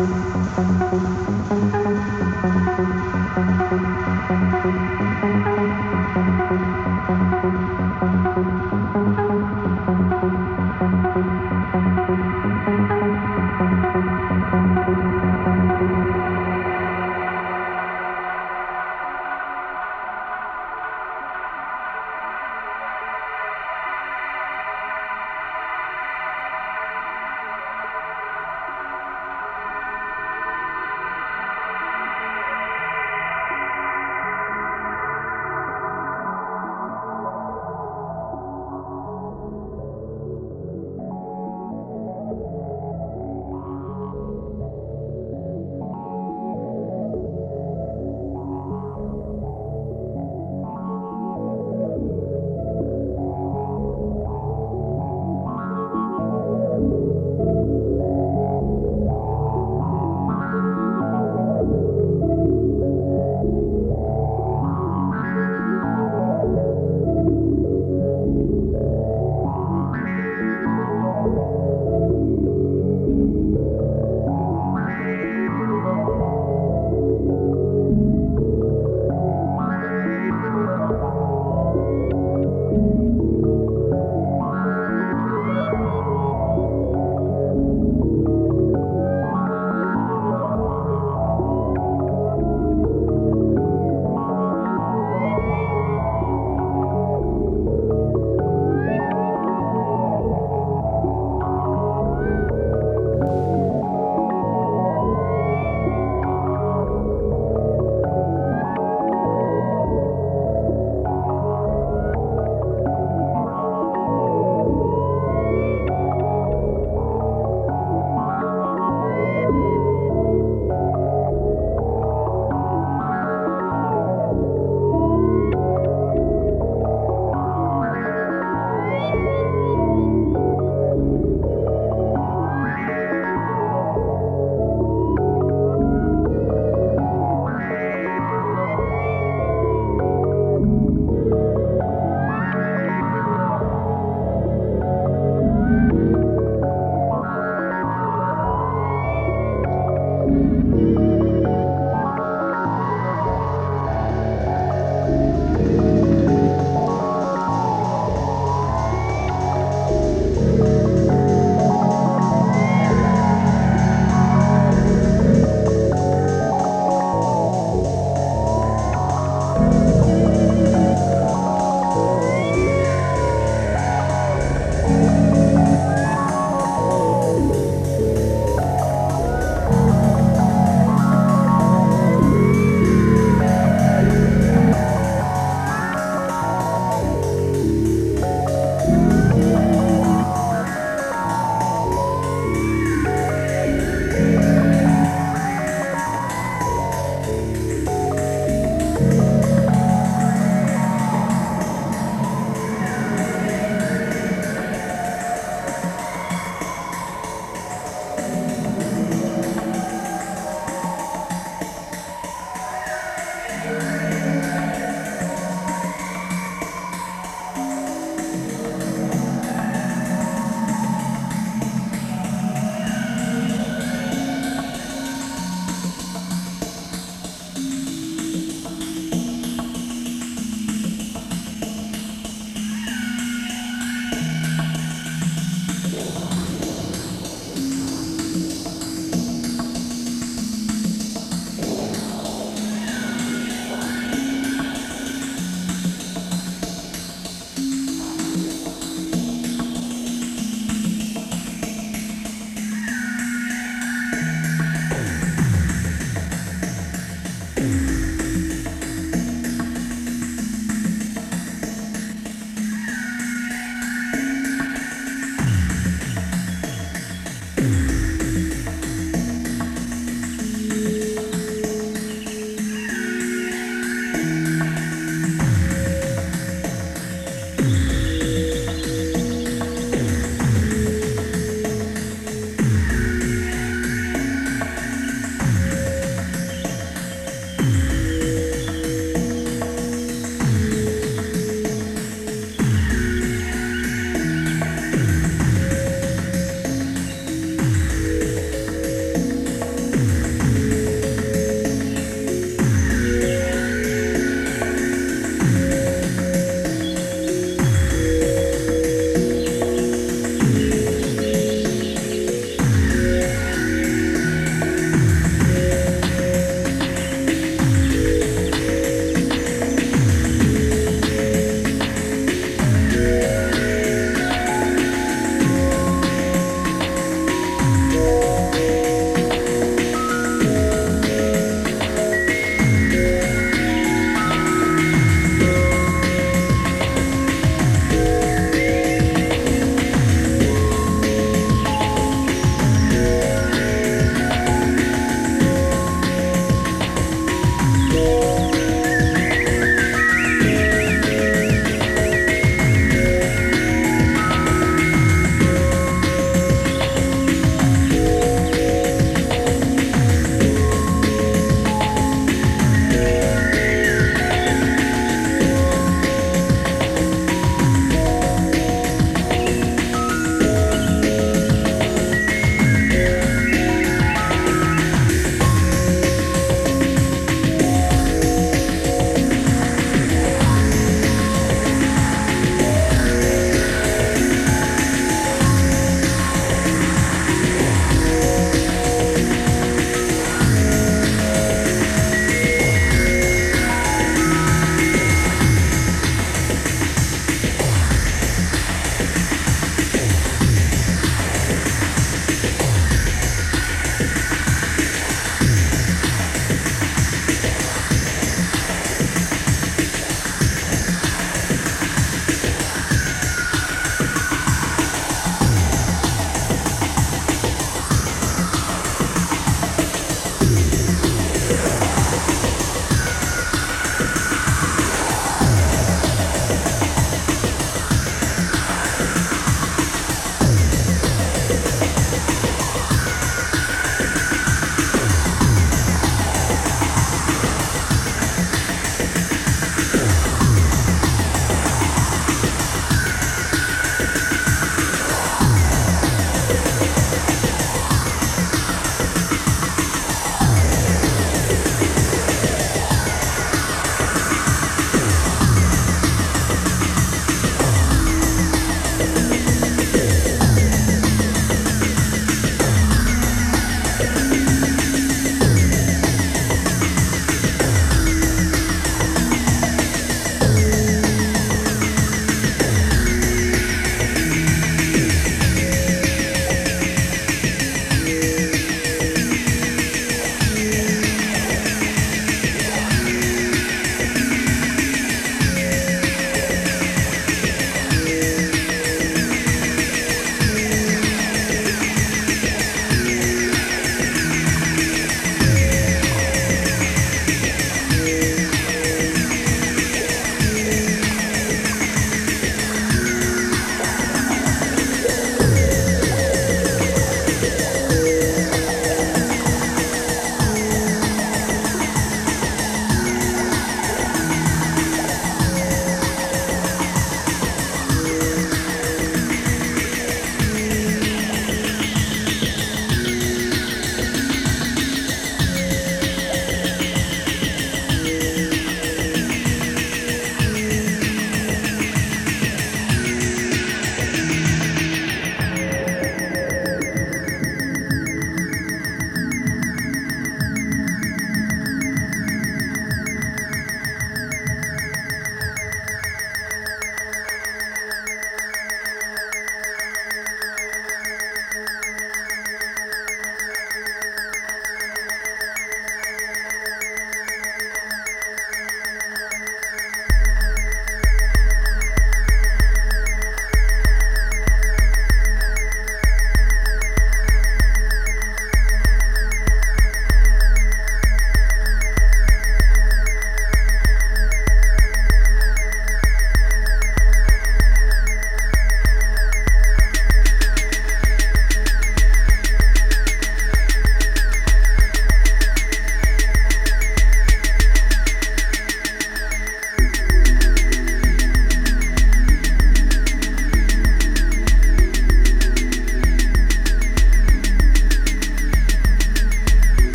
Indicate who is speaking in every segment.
Speaker 1: thank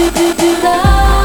Speaker 1: do do do love